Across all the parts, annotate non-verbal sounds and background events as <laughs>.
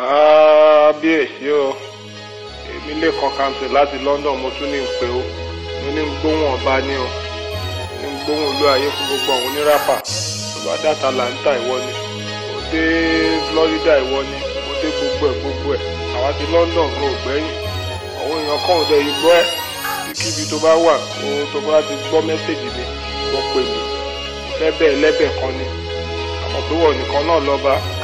kábíyèsí o. Èmi lè kàn kàǹtì láti London mo tún ní ń pè ó. Mo ní ń gbóhùn ọba ní o. Ní ń gbóhùn olú ayé fún gbogbo àwọn oníràpà. Tó bá dàtà Atlanta ìwọ ni. Mo dé Florida ìwọ ni. Mo dé gbogbo ẹ̀ gbogbo ẹ̀. Àwa ti London ò gbẹ́yìn. Àwọn èèyàn kan ò dẹ̀ gbọ́ ẹ̀. Kíbi tó bá wà ohun tó bá ti gbọ́ mẹ́sẹ̀gì mi wọ́n pè mí. Fẹ́ bẹ́ẹ̀ lẹ́bẹ̀ kan ni. Àmọ́ pé wọ́n nìkan náà lọ́ba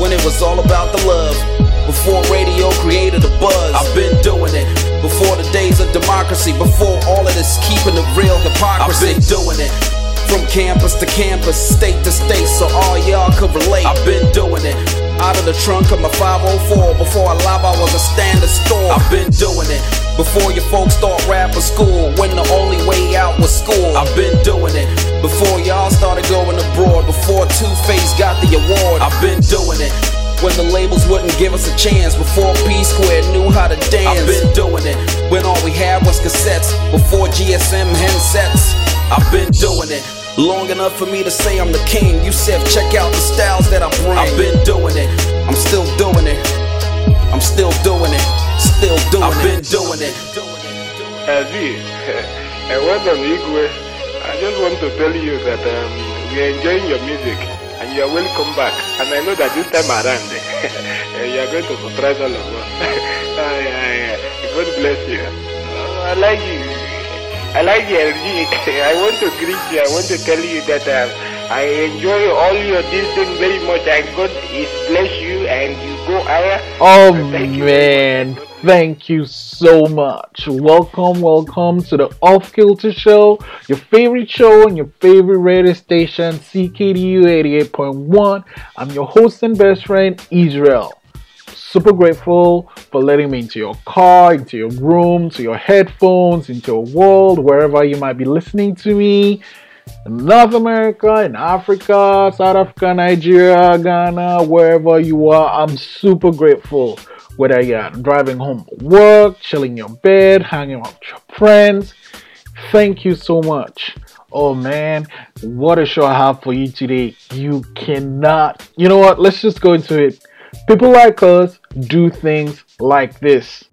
when it was all about the love. Before radio created a buzz. I've been doing it. Before the days of democracy. Before all of this keeping the real hypocrisy. I've been doing it. From campus to campus, state to state, so all y'all could relate. I've been doing it. Out of the trunk of my 504. Before I live, I was a standard store. I've been doing it. Before your folks start rapping school, when the only way out was school. I've been doing it. Before y'all started going abroad, before Two Face got the award. I've been doing it. When the labels wouldn't give us a chance, before P Square knew how to dance. I've been doing it. When all we had was cassettes, before GSM handsets. I've been doing it. Long enough for me to say I'm the king. You said check out the styles that I bring. I've been doing it. I'm still doing it. I'm still doing it. Still doing I've it. I've been doing it. Aziz, and welcome Igwe. I just want to tell you that um, we are enjoying your music and you are welcome back. And I know that this time around <laughs> you are going to surprise all of us. <laughs> yeah, yeah. God bless you. I like you. I like your <laughs> I want to greet you. I want to tell you that uh, I enjoy all your this thing very much. And God is bless you and you go higher. Oh Thank man, much. thank you so much. Welcome, welcome to the Off Kilter Show, your favorite show on your favorite radio station, CKDU 88.1. I'm your host and best friend, Israel. Super grateful for letting me into your car, into your room, to your headphones, into your world, wherever you might be listening to me. In North America, in Africa, South Africa, Nigeria, Ghana, wherever you are, I'm super grateful. Whether you're driving home from work, chilling in your bed, hanging out with your friends, thank you so much. Oh man, what a show I have for you today. You cannot, you know what? Let's just go into it. People like us do things like this.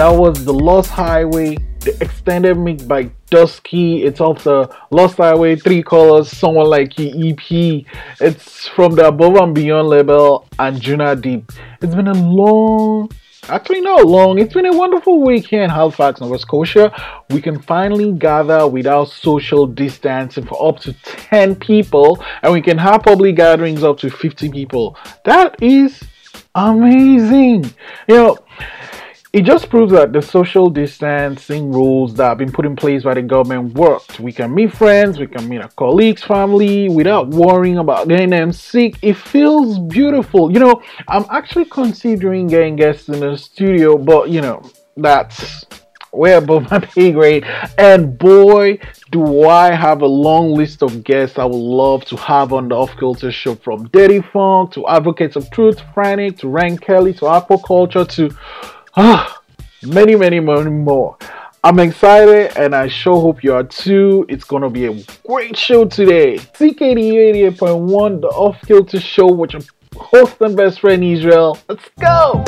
That was the Lost Highway, the extended mix by Dusky. It's off the Lost Highway, Three Colors, Someone Like You EP. It's from the Above and Beyond label Anjunadeep. It's been a long actually not long. It's been a wonderful week here in Halifax, Nova Scotia. We can finally gather without social distancing for up to 10 people, and we can have public gatherings up to 50 people. That is amazing. You know, it just proves that the social distancing rules that have been put in place by the government worked. We can meet friends, we can meet our colleagues, family without worrying about getting them sick. It feels beautiful. You know, I'm actually considering getting guests in the studio, but you know, that's way above <laughs> my pay grade. And boy, do I have a long list of guests I would love to have on the Off Kilter show from Dirty Phunk to Advocates of Truth, Frantic to Rank Kelly to Aquakulture to Ah, many, many, many more. I'm excited and I sure hope you are too. It's gonna be a great show today. CKDU 88.1, the off kilter show with your host and best friend Israel. Let's go!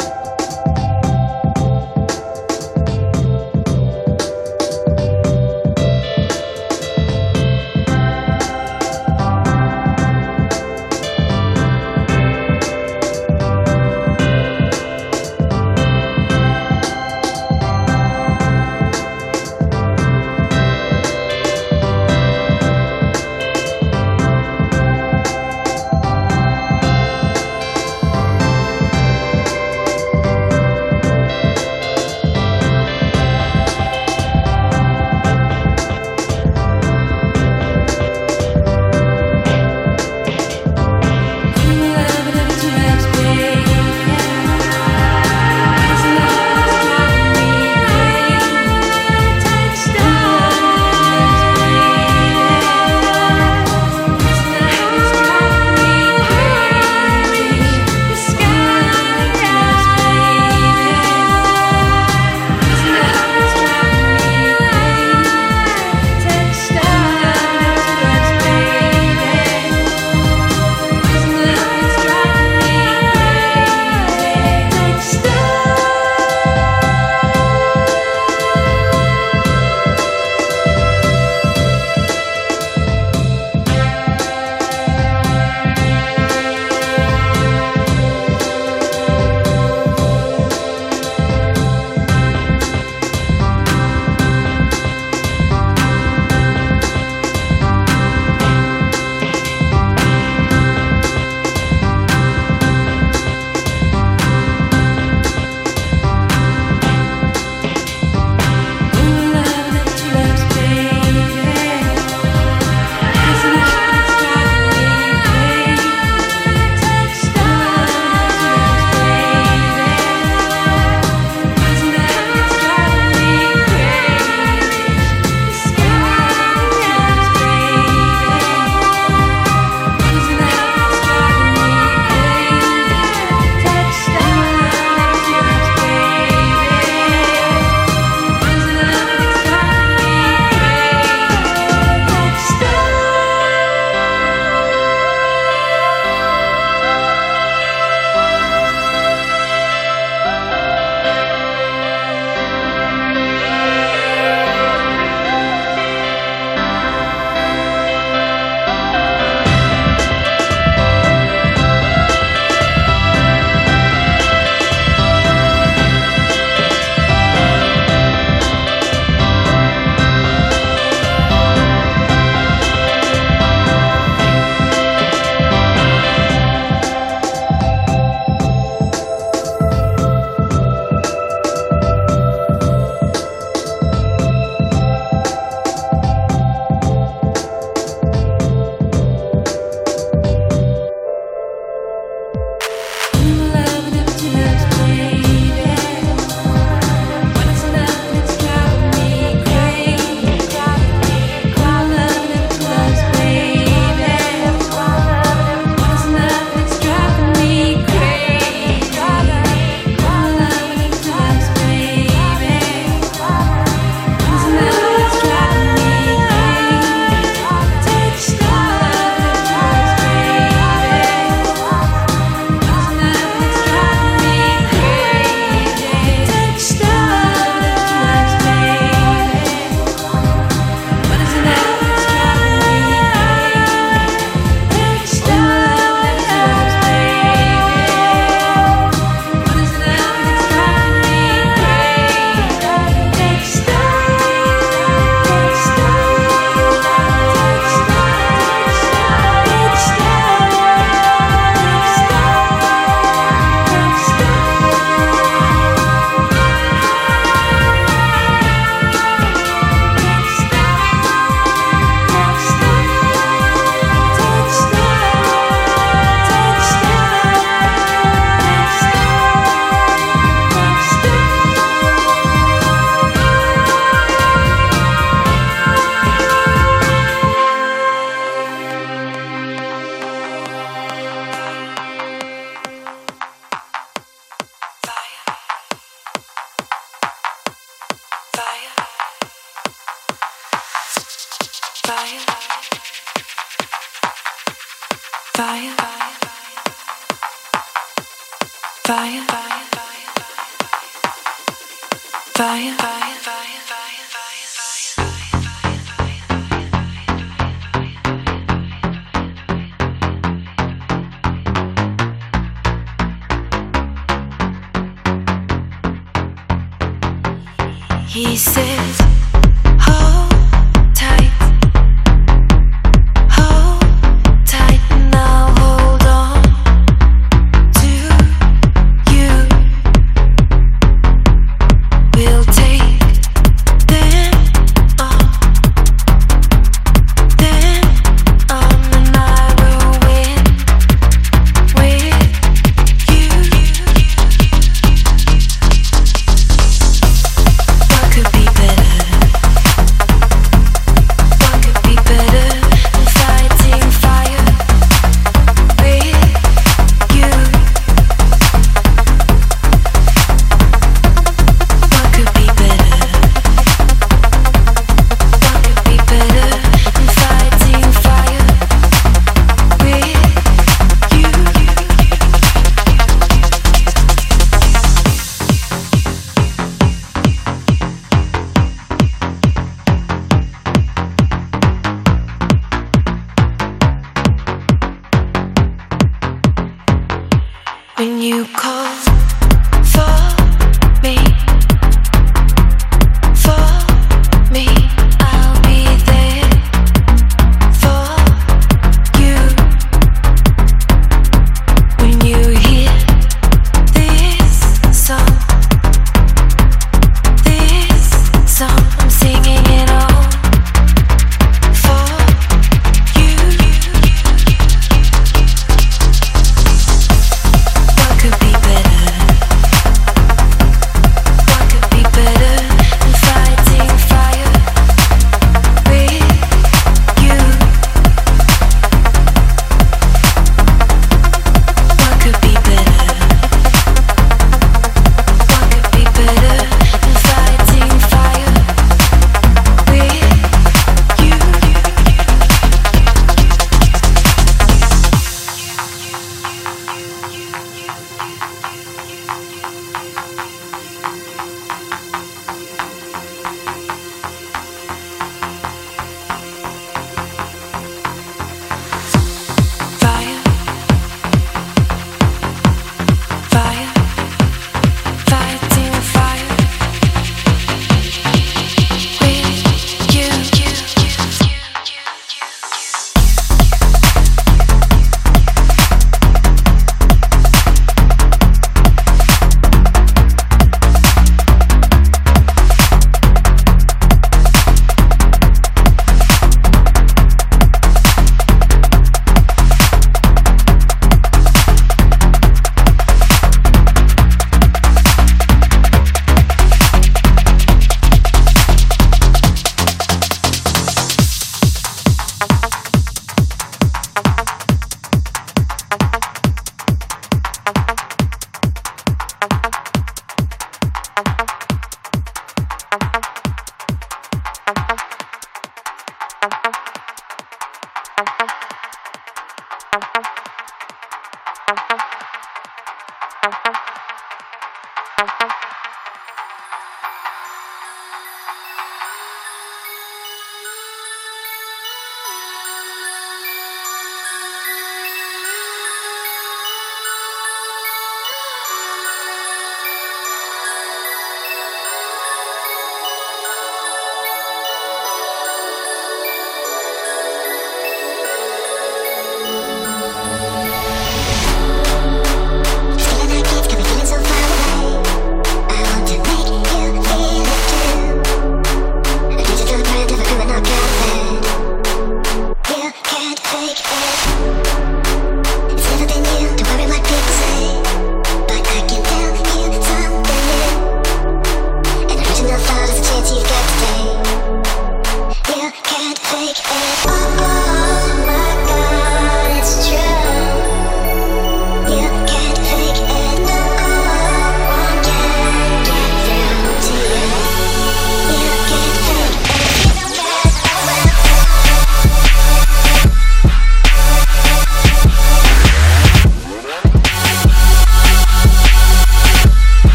pieces.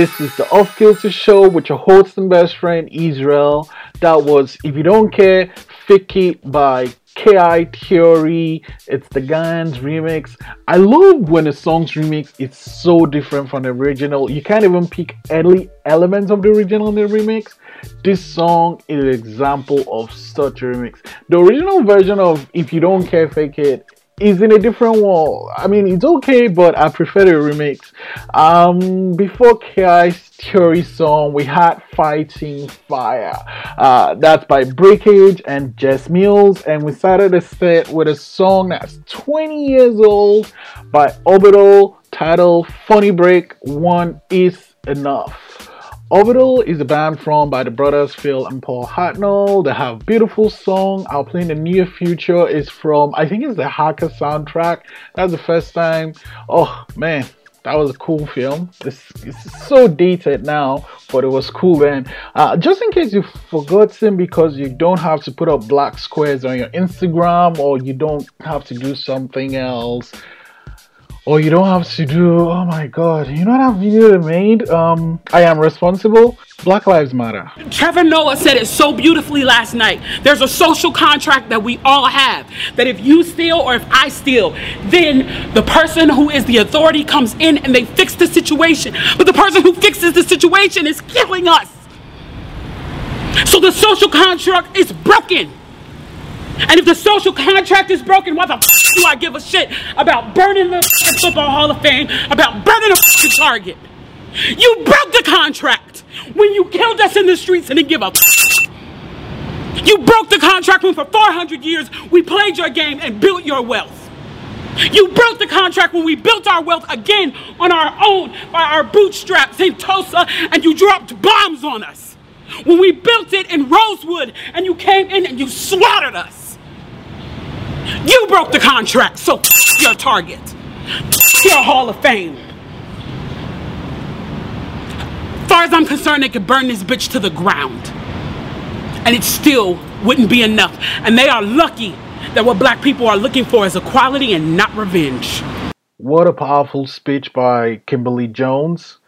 This is the Off Kilter Show with your host and best friend Israel. That was If You Don't Care, It by KI Theory. It's the GANZ remix. I love when a song's remix is so different from the original. You can't even pick any elements of the original in the remix. This song is an example of such a remix. The original version of If You Don't Care, Fake It is in a different world. I mean, it's okay, but I prefer the remix. Um, before KI's Theory song, we had Fighting Fire. Uh, that's by Breakage and Jess Mills, and we started the set with a song that's 20 years old by Orbital titled Funny Break One Is Enough. Orbital is a band formed by the brothers Phil and Paul Hartnoll. They have beautiful song. I'll play in the near future is from I think it's the Hacker soundtrack. That's the first time. Oh man, that was a cool film. It's, it's so dated now, but it was cool then. Uh, just in case you've forgotten, because you don't have to put up black squares on your Instagram or you don't have to do something else or you don't have to do oh my god you know that video they made um i am responsible black lives matter Trevor Noah said it so beautifully last night. There's a social contract that we all have that if you steal or if I steal, then the person who is the authority comes in and they fix the situation. But the person who fixes the situation is killing us. So the social contract is broken. And if the social contract is broken, why the f- do I give a shit about burning the Football Hall of Fame, about burning the Target? You broke the contract when you killed us in the streets and didn't give a f- You broke the contract when for 400 years we played your game and built your wealth. You broke the contract when we built our wealth again on our own by our bootstraps in Tulsa and you dropped bombs on us. When we built it in Rosewood and you came in and you slaughtered us. You broke the contract, so your target, your Hall of Fame. Far as I'm concerned, they could burn this bitch to the ground, and it still wouldn't be enough. And they are lucky that what black people are looking for is equality and not revenge. what a powerful speech by kimberly jones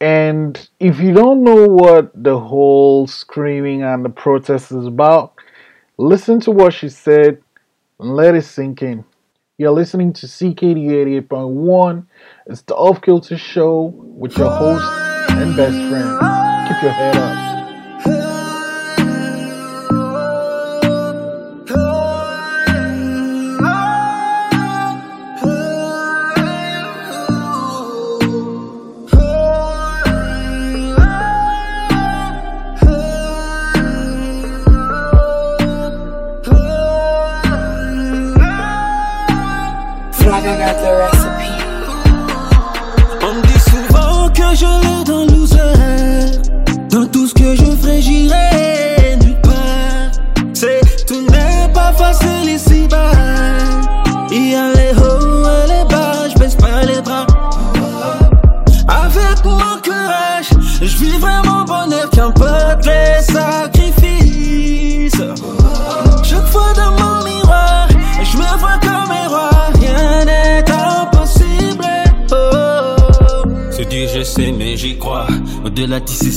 and if you don't know what the whole screaming and the protest is about listen to what she said and let it sink in you're listening to CKD 88.1. It's the Off Kilter Show with your host and best friend. Keep your head up.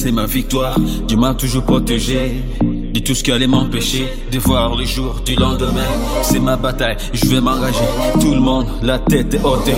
C'est ma victoire. Dieu m'a toujours protégé De tout ce qui allait m'empêcher De voir le jour du lendemain. C'est ma bataille, je vais m'engager. Tout le monde, la tête est haute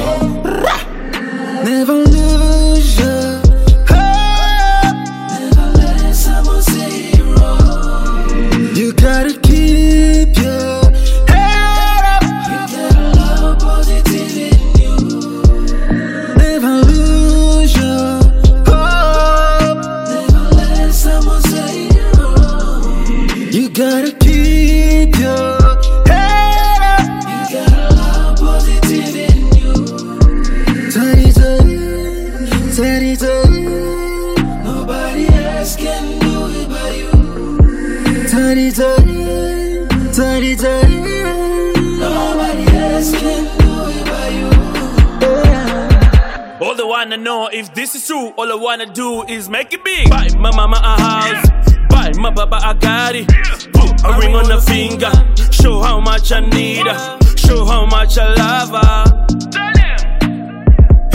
wanna know if this is true, all I wanna do is make it big. Buy my mama a house, buy my baba a Gatti. Put a ring on her finger, show how much I need her, show how much I love her.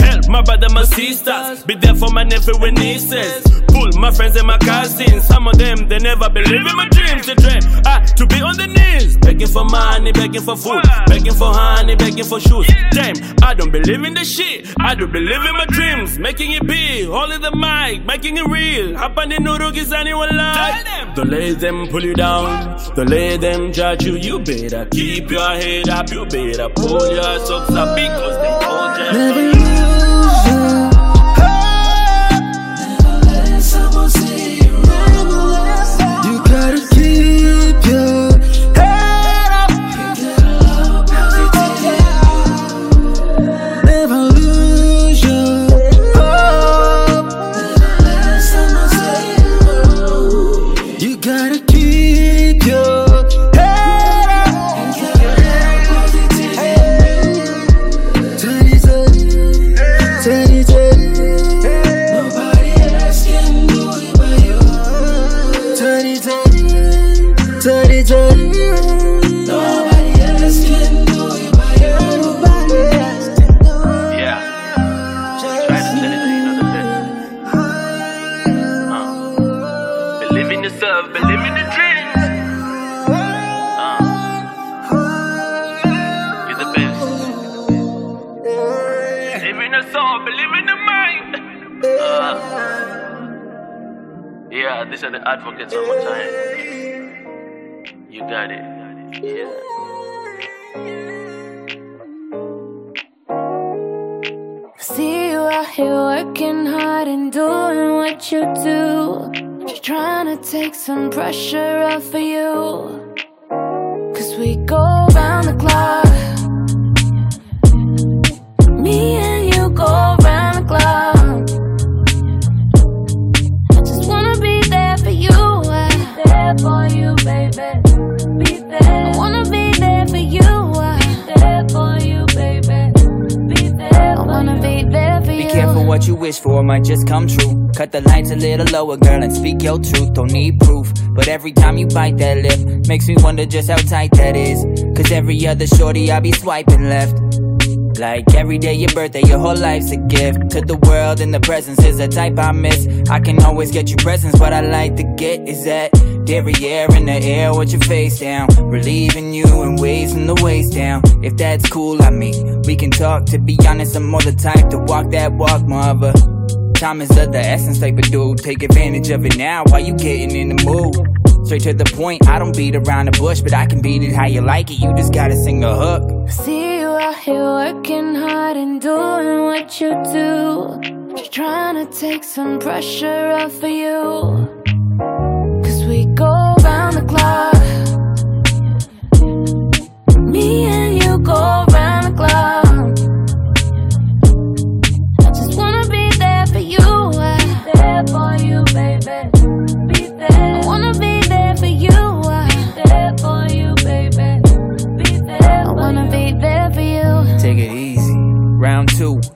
Help my brother, my sisters, be there for my nephew and nieces. Pull my friends and my cousins. Some of them, they never believe in my dreams. They dream ah, to be on the knees, begging for money, begging for food, begging for honey, begging for shoes. Damn, I don't believe in the shit. I do believe in my dreams, making it big, holding the mic, making it real. Up on the noodle, is anyone like? Don't let them pull you down, don't let them judge you. You better keep your head up, you better pull your socks up because they hold you. Never you. These are the advocates one more time. You got it. Yeah. See you out here working hard and doing what you do. Just trying to take some pressure off of you. Cause we go round the clock. Wish for, might just come true. Cut the lights a little lower, girl, and speak your truth. Don't need proof, but every time you bite that lip, makes me wonder just how tight that is. Cause every other shorty I be swiping left. Like every day your birthday, your whole life's a gift to the world, and the presence is a type I miss. I can always get you presents, what I like to get is that derriere in the air with your face down, relieving you and raising the waist down. If that's cool, I mean, we can talk. To be honest, I'm more the type to walk that walk, mother. Time is of the essence, type of dude. Take advantage of it now while you getting in the mood. Straight to the point, I don't beat around the bush, but I can beat it how you like it. You just gotta sing a hook. See you out here working hard and doing what you do. Just trying to take some pressure off of you.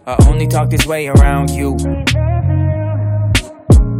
I only talk this way around you.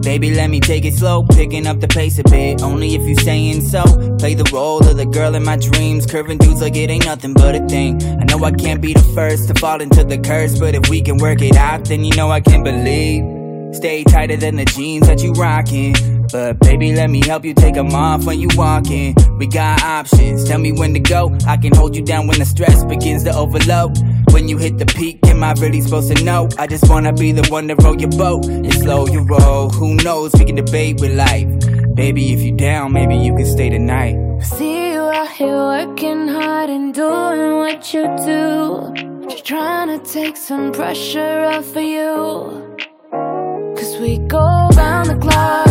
Baby, let me take it slow, picking up the pace a bit. Only if you saying so. Play the role of the girl in my dreams, curving dudes like it ain't nothing but a thing. I know I can't be the first to fall into the curse, but if we can work it out, then you know I can believe. Stay tighter than the jeans that you rockin'. But baby, let me help you take take 'em off when you walkin'. We got options. Tell me when to go. I can hold you down when the stress begins to overload. When you hit the peak, am I really supposed to know? I just wanna be the one to row your boat and slow your roll. Who knows? We can debate with life. Baby, if you down, maybe you can stay tonight. See you out here working hard and doing what you do. Just trying to take some pressure off of you. Cause we go round the clock.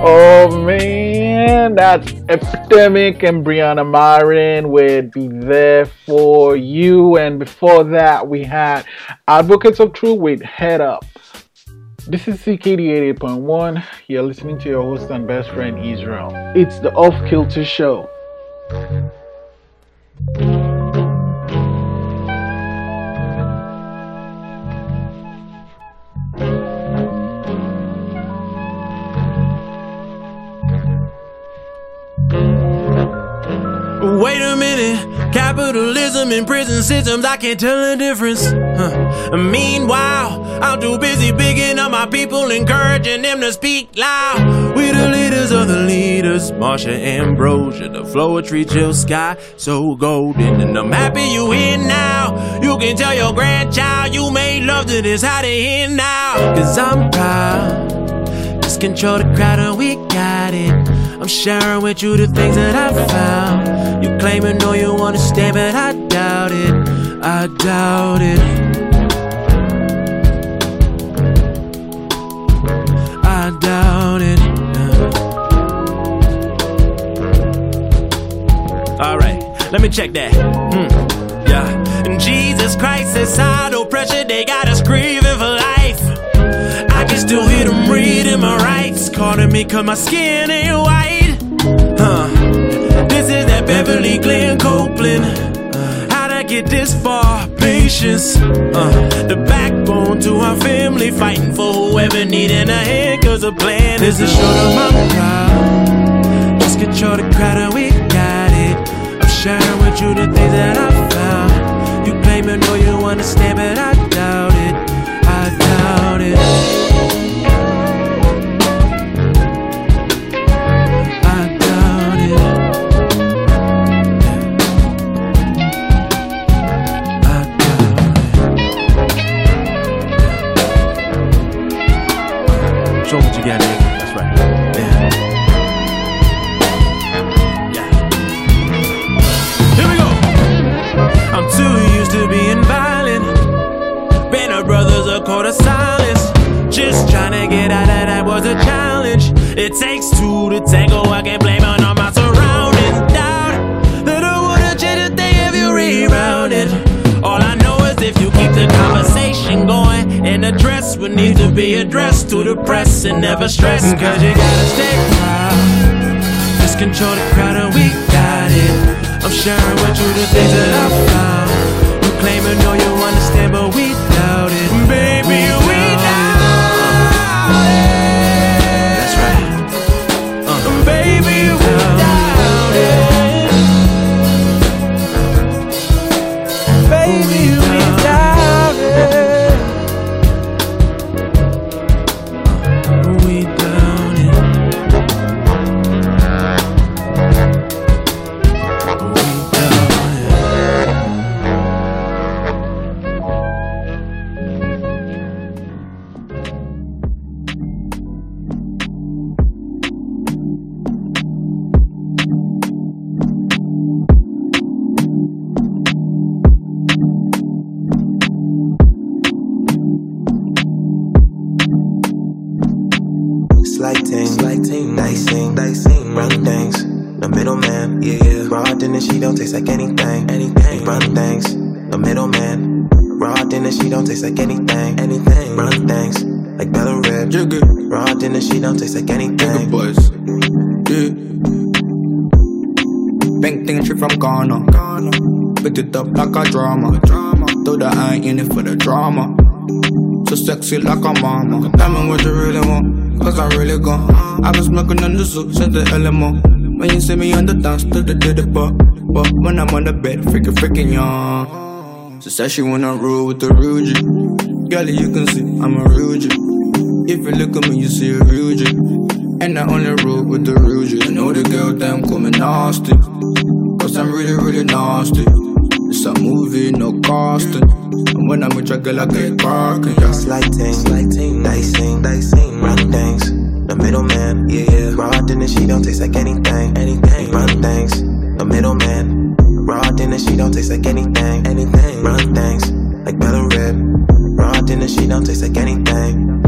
Oh man, that's Epidemic. And Breana Marin with Be There For You. And before that, we had Advocates of Truth with Head Up. This is CKD 88.1. You're listening to your host and best friend Israel. It's the Off Kilter Show. Wait a minute, capitalism and prison systems, I can't tell the difference. Huh. Meanwhile, I'm too busy bigging up my people, encouraging them to speak loud. We the leaders of the leaders, Marsha Ambrosius, the Floetry chill Sky, so golden. And I'm happy you here now. You can tell your grandchild you made love to this how they here now. Cause I'm proud. Just control the crowd and we got it. I'm sharing with you the things that I found. You claim and know you understand, but I doubt it. I doubt it. Doubt it. Alright, let me check that. Hmm. Yeah. And Jesus Christ, societal pressure, they got us grieving for life. I can still hear them reading my rights, calling me cause my skin ain't white. Huh. This is that Beverly Glenn-Copeland. How'd I get this far? Patience. Uh, the backbone to our family, fighting for whoever needing a hand, cause a plan is a short of my. Just control the crowd and we got it. I'm sharing with you the things that I found. You claim and know you understand, but I nigga. That's right. Yeah. Yeah. Here we go. I'm too used to being violent. Been a brother's a code of silence. Just trying to get out of that was a challenge. It takes two to tango. I can't blame it on the conversation going, and the dress would need to be addressed to the press and never stress. Cause you gotta stay proud. Just control the crowd and we got it. I'm sharing with you the things that I found. You claim and know you understand, but we doubt it. Baby, Sexy like a mama. Tell me what you really want. Cause I really gone. I've been smoking on the zoo since the LMO. When you see me on the dance to the did it but when I'm on the bed, freaking freaking young. She said she wanna rule with the Rugy. Girl, you can see I'm a Rugy. If you look at me, you see a Rugy. And I only rule with the Rugy. I know the girl damn me nasty. Cause I'm really, really nasty. It's a movie, no casting. And when I'm with your girl, I get cracking. Yeah. Slighting, slighting, dicing, dicing, run things. The middleman, yeah, yeah. Raw dinner, she don't taste like anything, anything. Run things. The middleman, raw dinner, she don't taste like anything, anything. Run things. Like Bella Rib, raw dinner, she don't taste like anything.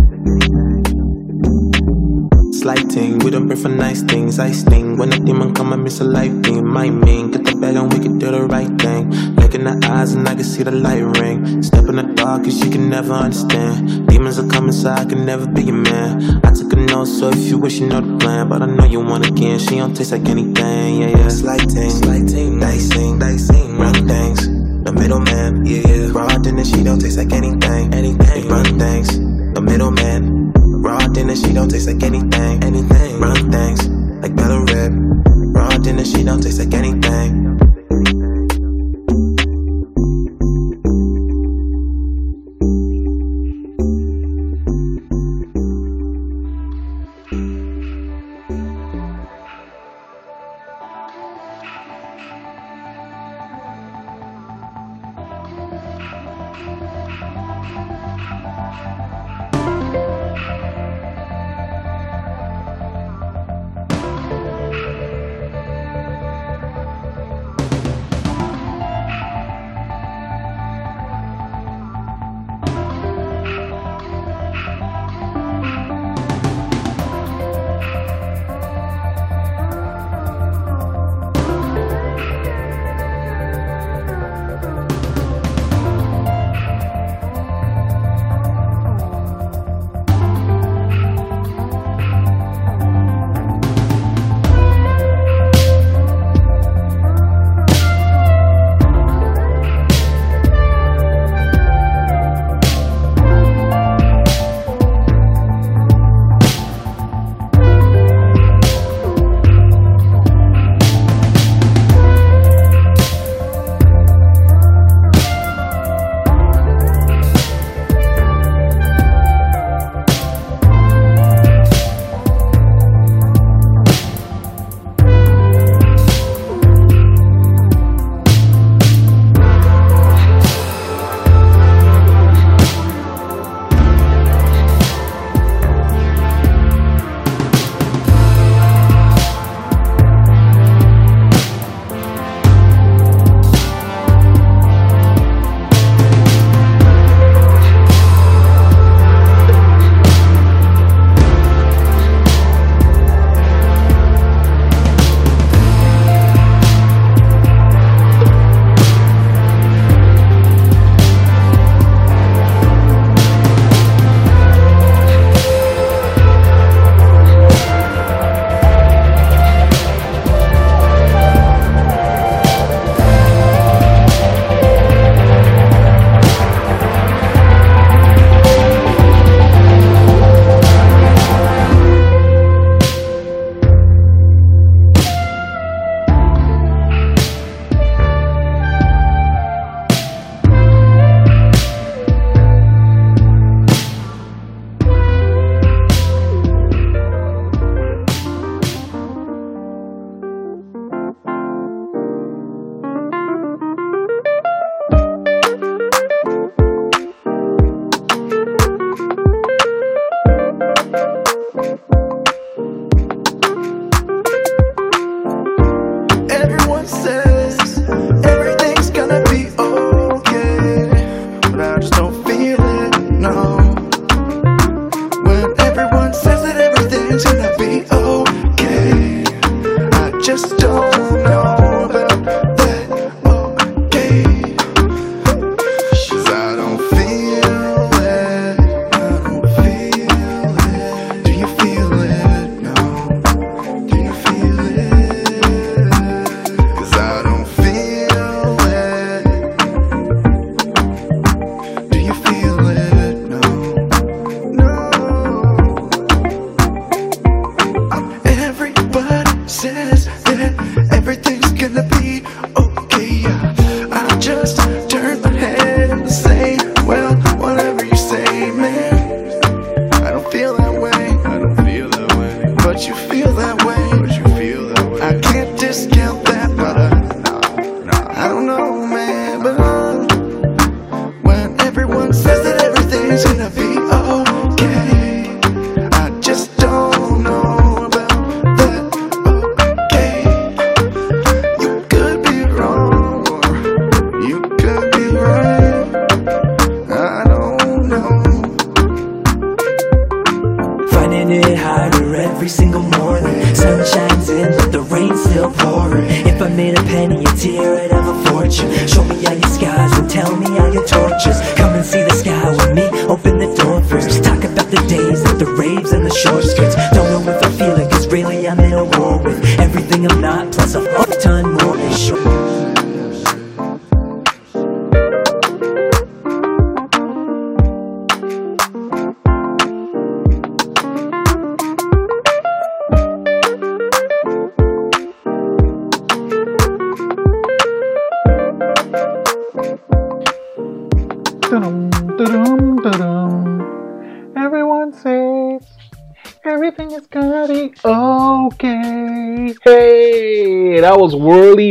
Slighting, we don't pray for nice things. I sting when a demon come, I miss a life beam. My mean, get the bag and we can do the right thing. Look in the eyes and I can see the light ring. Step in the dark cause you can never understand. Demons are coming, so I can never be your man. I took a note, so if you wish you know the plan. But I know you want again, she don't taste like anything. Yeah, yeah. Slighting, slighting, dicing, dicing, run things. The middleman, yeah, yeah. Raw dinner, she don't taste like anything, anything. Run things. The middleman, raw dinner, she don't taste like anything, anything. Run things like Bella Rib. Raw dinner, she don't taste like anything.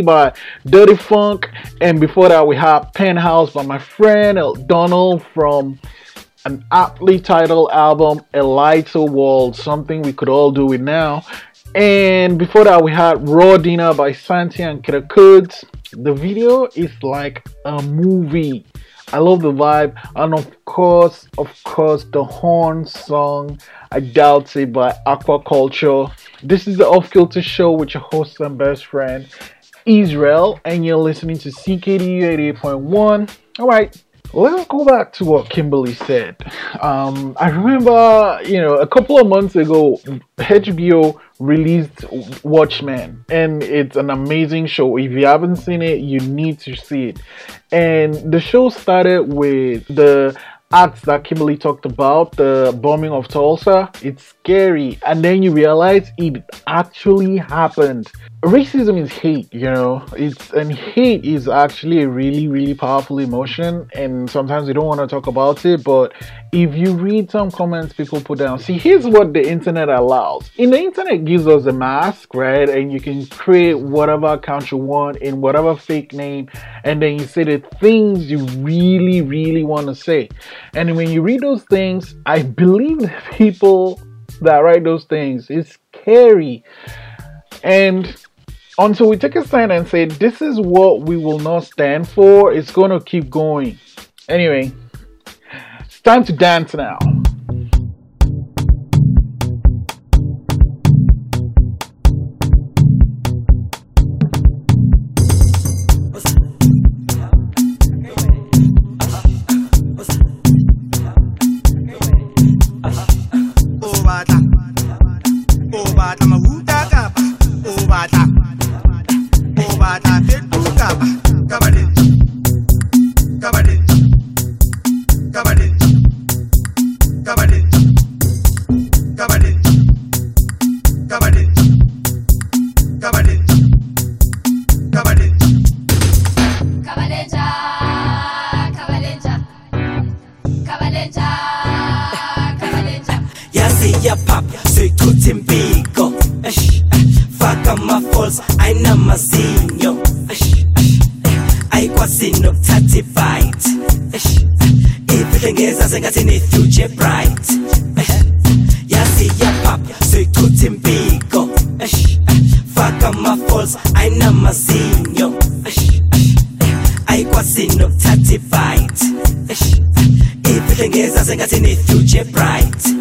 By Dirty Phunk, and before that we had Penthouse by my friend Earl Donald from an aptly titled album, A Lighter World, something we could all do with now. And before that, we had Raw Dinner by Santi and Kida Kudz. The video is like a movie. I love the vibe, and of course, of course, the horn song I Doubt It by Aquakulture. This is the Off Kilter Show with your host and best friend, Israel, and you're listening to CKDU 88.1. All right, let's go back to what Kimberly said. Um, I remember, you know, a couple of months ago, HBO released Watchmen, and it's an amazing show. If you haven't seen it, you need to see it. And the show started with the acts that Kimberly talked about, the bombing of Tulsa. It's scary, and then you realize it actually happened. Racism is hate, you know. It's and hate is actually a really, really powerful emotion, and sometimes we don't want to talk about it. But if you read some comments people put down, see, here's what the internet allows. In the internet gives us a mask, right? And you can create whatever account you want in whatever fake name, and then you say the things you really, really want to say. And when you read those things, I believe the people that write those things. It's scary. And until we take a stand and say this is what we will not stand for, it's going to keep going. Anyway, it's time to dance now. kwasino thathi fight. Ifihle ngezasengathi ne-future bright.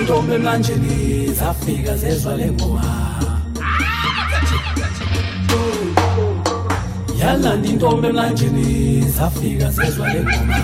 Intombi emlanjeni zafika zezwa le ngoma yalanda intombi emlanjeni zafika zezwa le ngoma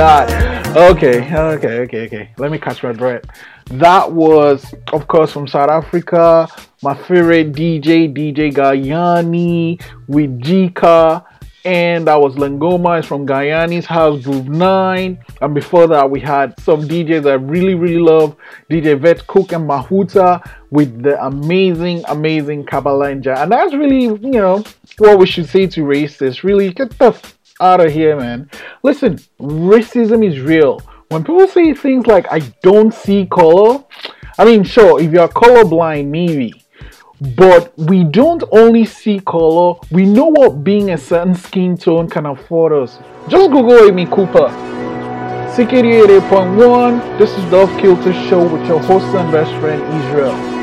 god. Okay, okay, okay, okay. Let me catch my breath. That was, of course, from South Africa. My favorite DJ, DJ Ganyani with G-Kah. And that was Lengoma is from Ganyani's House Groove 9. And before that, we had some DJs I really, really love. DJ Vetkuk and Mahoota with the amazing, amazing Khaba Lanja. And that's really, you know, what we should say to racists. Really, get the out of here, man. Listen, racism is real. When people say things like, I don't see color, I mean, sure, if you're colorblind, maybe. But we don't only see color, we know what being a certain skin tone can afford us. Just Google Amy Cooper. CKD 88.1, this is the Off Kilter Show with your host and best friend, Israel.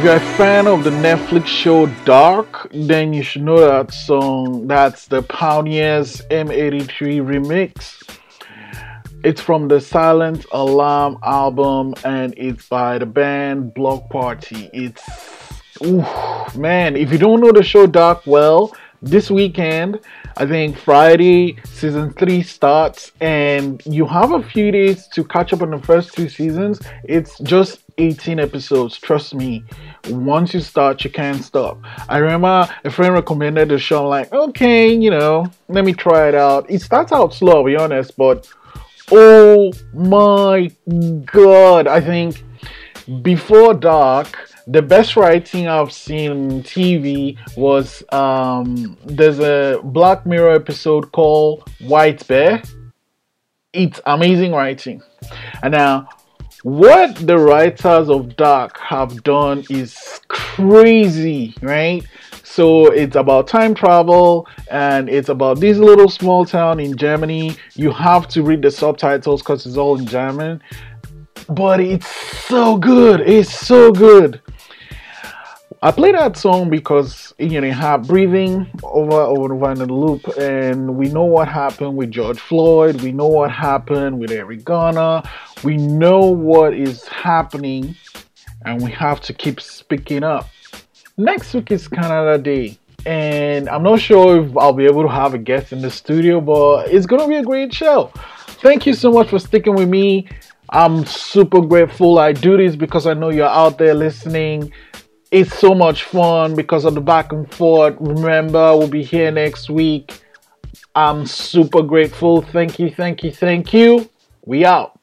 If you're a fan of the Netflix show Dark, then you should know that song. That's the Pioneers M83 remix. It's from the Silent Alarm album and it's by the band Bloc Party. It's oof, man, if you don't know the show Dark well, this weekend, I think Friday season 3 starts and you have a few days to catch up on the first two seasons. It's just 18 episodes, trust me. Once you start, you can't stop. I remember a friend recommended the show. I'm like, okay, you know, let me try it out. It starts out slow, I'll be honest, but oh my god, I think before dark the best writing i've seen on tv was um there's a black mirror episode called white bear it's amazing writing and now what the writers of dark have done is crazy right? So it's about time travel and it's about this little small town in germany. You have to read the subtitles because it's all in german. But it's so good it's so good I play that song because you know have breathing over over over in the loop, and we know what happened with George Floyd. We know what happened with Eric Garner. We know what is happening, and we have to keep speaking up. Next week is Canada Day, and I'm not sure if I'll be able to have a guest in the studio, but it's gonna be a great show. Thank you so much for sticking with me. I'm super grateful. I do this because I know you're out there listening it's so much fun because of the back and forth. Remember, we'll be here next week. I'm super grateful. Thank you, thank you, thank you. We out.